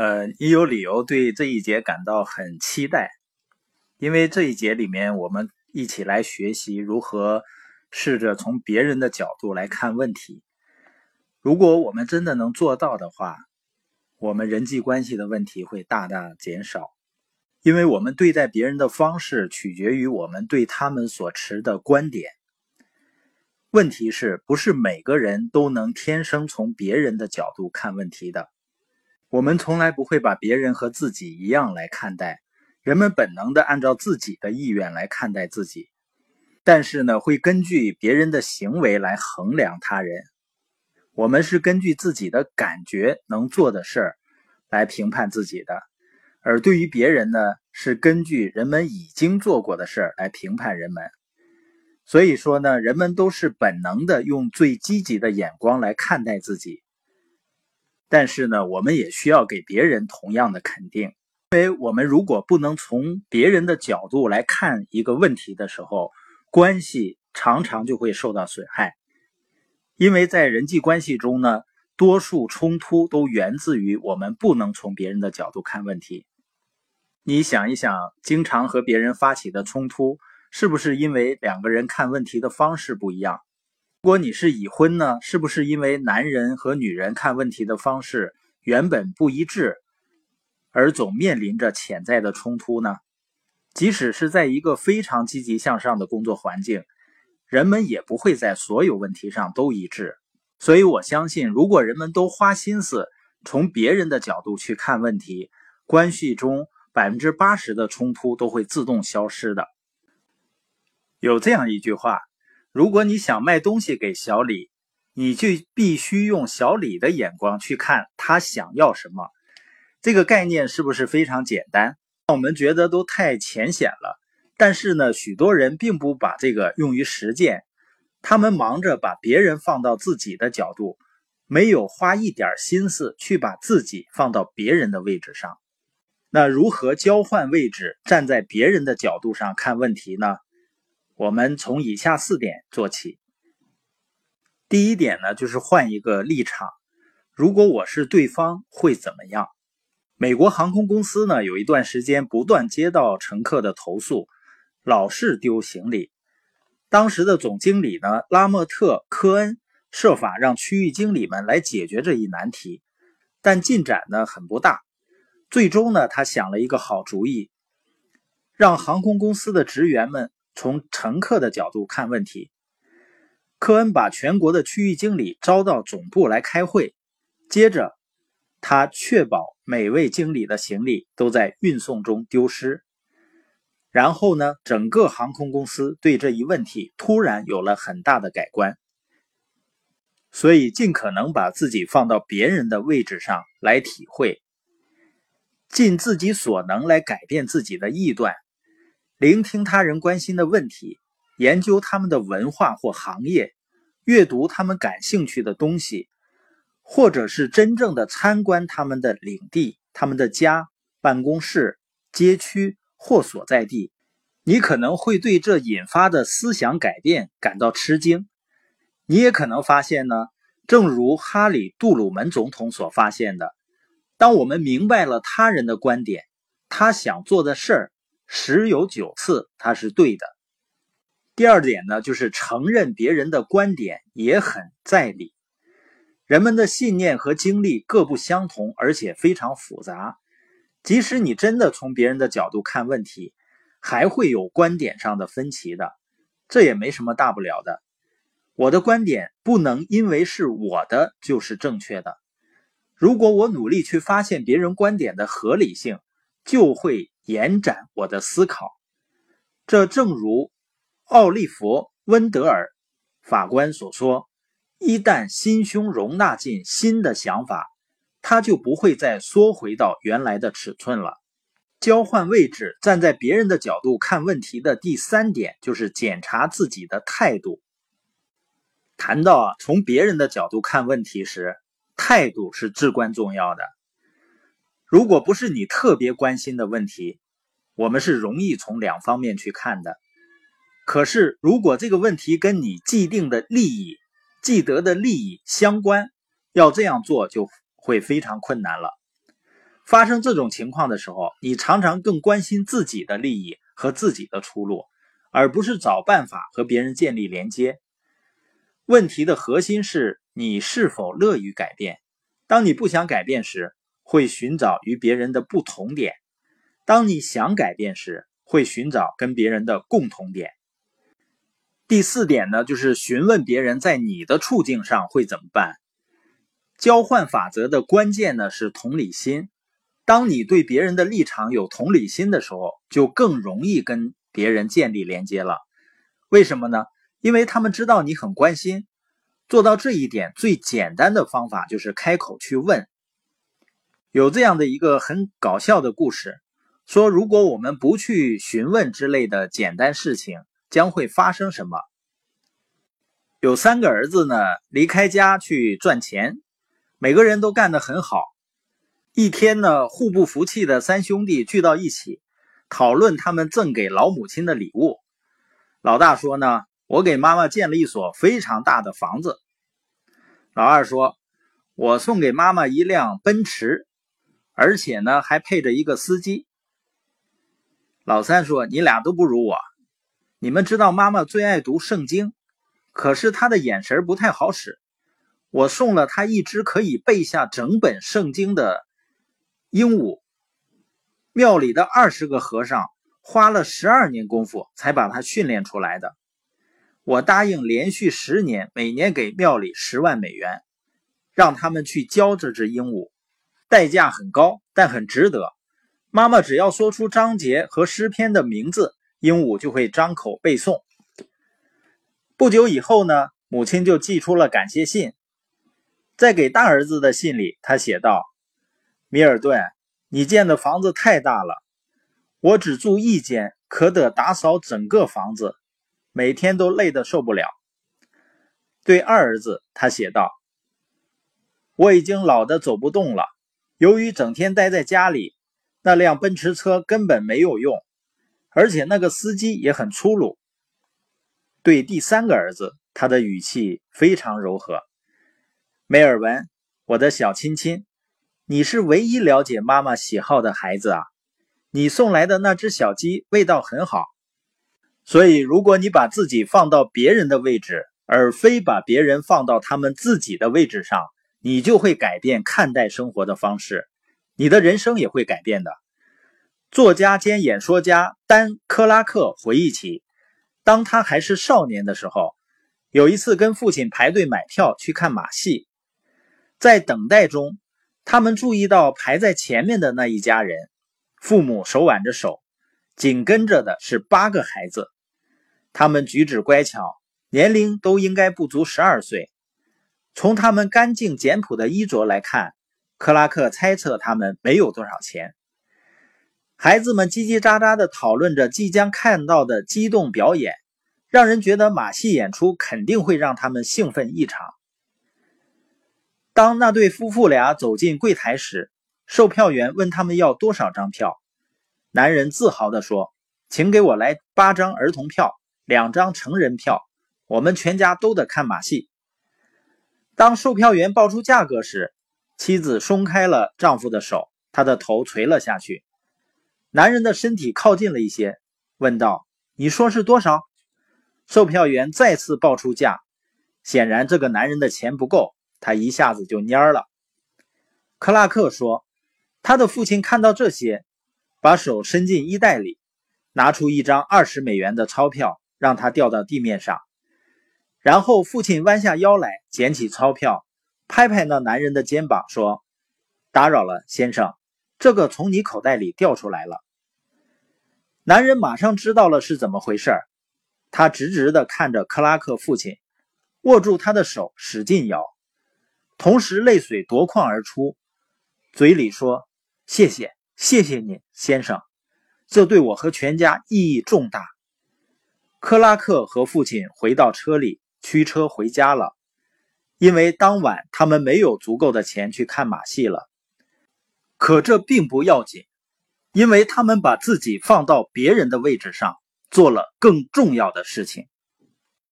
呃，你有理由对这一节感到很期待，因为这一节里面我们一起来学习如何试着从别人的角度来看问题。如果我们真的能做到的话，我们人际关系的问题会大大减少，因为我们对待别人的方式取决于我们对他们所持的观点。问题是不是每个人都能天生从别人的角度看问题的？我们从来不会把别人和自己一样来看待，人们本能的按照自己的意愿来看待自己，但是呢，会根据别人的行为来衡量他人。我们是根据自己的感觉能做的事儿来评判自己的，而对于别人呢，是根据人们已经做过的事儿来评判人们。所以说呢，人们都是本能的用最积极的眼光来看待自己。但是呢，我们也需要给别人同样的肯定，因为我们如果不能从别人的角度来看一个问题的时候，关系常常就会受到损害。因为在人际关系中呢，多数冲突都源自于我们不能从别人的角度看问题。你想一想，经常和别人发起的冲突。是不是因为两个人看问题的方式不一样？如果你是已婚呢？是不是因为男人和女人看问题的方式原本不一致，而总面临着潜在的冲突呢？即使是在一个非常积极向上的工作环境，人们也不会在所有问题上都一致。所以我相信，如果人们都花心思从别人的角度去看问题，关系中百分之八十的冲突都会自动消失的。有这样一句话：如果你想卖东西给小李，你就必须用小李的眼光去看他想要什么。这个概念是不是非常简单？我们觉得都太浅显了。但是呢，许多人并不把这个用于实践，他们忙着把别人放到自己的角度，没有花一点心思去把自己放到别人的位置上。那如何交换位置，站在别人的角度上看问题呢？我们从以下四点做起。第一点呢，就是换一个立场。如果我是对方，会怎么样？美国航空公司呢，有一段时间不断接到乘客的投诉，老是丢行李。当时的总经理呢，拉莫特·科恩设法让区域经理们来解决这一难题，但进展呢很不大。最终呢，他想了一个好主意，让航空公司的职员们。从乘客的角度看问题，科恩把全国的区域经理招到总部来开会。接着，他确保每位经理的行李都在运送中丢失。然后呢，整个航空公司对这一问题突然有了很大的改观。所以，尽可能把自己放到别人的位置上来体会，尽自己所能来改变自己的臆断。聆听他人关心的问题，研究他们的文化或行业，阅读他们感兴趣的东西，或者是真正的参观他们的领地、他们的家、办公室、街区或所在地，你可能会对这引发的思想改变感到吃惊。你也可能发现呢，正如哈里·杜鲁门总统所发现的，当我们明白了他人的观点，他想做的事儿。十有九次他是对的。第二点呢，就是承认别人的观点也很在理。人们的信念和经历各不相同，而且非常复杂。即使你真的从别人的角度看问题，还会有观点上的分歧的，这也没什么大不了的。我的观点不能因为是我的就是正确的。如果我努力去发现别人观点的合理性，就会。延展我的思考，这正如奥利弗·温德尔法官所说：“一旦心胸容纳进新的想法，他就不会再缩回到原来的尺寸了。”交换位置，站在别人的角度看问题的第三点就是检查自己的态度。谈到，从别人的角度看问题时，态度是至关重要的。如果不是你特别关心的问题，我们是容易从两方面去看的。可是，如果这个问题跟你既定的利益、既得的利益相关，要这样做就会非常困难了。发生这种情况的时候，你常常更关心自己的利益和自己的出路，而不是找办法和别人建立连接。问题的核心是你是否乐于改变。当你不想改变时，会寻找与别人的不同点；当你想改变时，会寻找跟别人的共同点。第四点呢，就是询问别人在你的处境上会怎么办。交换法则的关键呢是同理心。当你对别人的立场有同理心的时候，就更容易跟别人建立连接了。为什么呢？因为他们知道你很关心。做到这一点最简单的方法就是开口去问。有这样的一个很搞笑的故事，说如果我们不去询问之类的简单事情，将会发生什么？有三个儿子呢，离开家去赚钱，每个人都干得很好。一天呢，互不服气的三兄弟聚到一起，讨论他们赠给老母亲的礼物。老大说呢：“我给妈妈建了一所非常大的房子。”老二说：“我送给妈妈一辆奔驰，而且呢还配着一个司机。”老三说：“你俩都不如我。你们知道妈妈最爱读圣经，可是她的眼神不太好使。我送了她一只可以背下整本圣经的。”鹦鹉庙里的二十个和尚花了十二年功夫才把它训练出来的。我答应连续十年，每年给庙里十万美元，让他们去教这只鹦鹉，代价很高，但很值得。妈妈只要说出章节和诗篇的名字，鹦鹉就会张口背诵。不久以后呢，母亲就寄出了感谢信，在给大儿子的信里，他写道。米尔顿，你建的房子太大了，我只住一间，可得打扫整个房子，每天都累得受不了。对二儿子，他写道：“我已经老得走不动了，由于整天待在家里，那辆奔驰车根本没有用，而且那个司机也很粗鲁。”对第三个儿子，他的语气非常柔和：“梅尔文，我的小亲亲。”你是唯一了解妈妈喜好的孩子啊！你送来的那只小鸡味道很好，所以如果你把自己放到别人的位置，而非把别人放到他们自己的位置上，你就会改变看待生活的方式，你的人生也会改变的。作家兼演说家丹·克拉克回忆起，当他还是少年的时候，有一次跟父亲排队买票去看马戏，在等待中。他们注意到排在前面的那一家人，父母手挽着手，紧跟着的是八个孩子。他们举止乖巧，年龄都应该不足十二岁。从他们干净简朴的衣着来看，克拉克猜测他们没有多少钱。孩子们叽叽喳喳地讨论着即将看到的激动表演，让人觉得马戏演出肯定会让他们兴奋异常。当那对夫妇俩走进柜台时，售票员问他们要多少张票。男人自豪地说：“请给我来八张儿童票，两张成人票，我们全家都得看马戏。”当售票员报出价格时，妻子松开了丈夫的手，她的头垂了下去。男人的身体靠近了一些，问道：“你说是多少？”售票员再次报出价，显然这个男人的钱不够。他一下子就蔫了。克拉克说：“他的父亲看到这些，把手伸进衣袋里，拿出一张二十美元的钞票，让他掉到地面上。然后父亲弯下腰来，捡起钞票，拍拍那男人的肩膀，说：‘打扰了，先生，这个从你口袋里掉出来了。’男人马上知道了是怎么回事他直直地看着克拉克父亲，握住他的手，使劲摇。”同时，泪水夺眶而出，嘴里说：“谢谢，谢谢你，先生，这对我和全家意义重大。”克拉克和父亲回到车里，驱车回家了，因为当晚他们没有足够的钱去看马戏了。可这并不要紧，因为他们把自己放到别人的位置上，做了更重要的事情。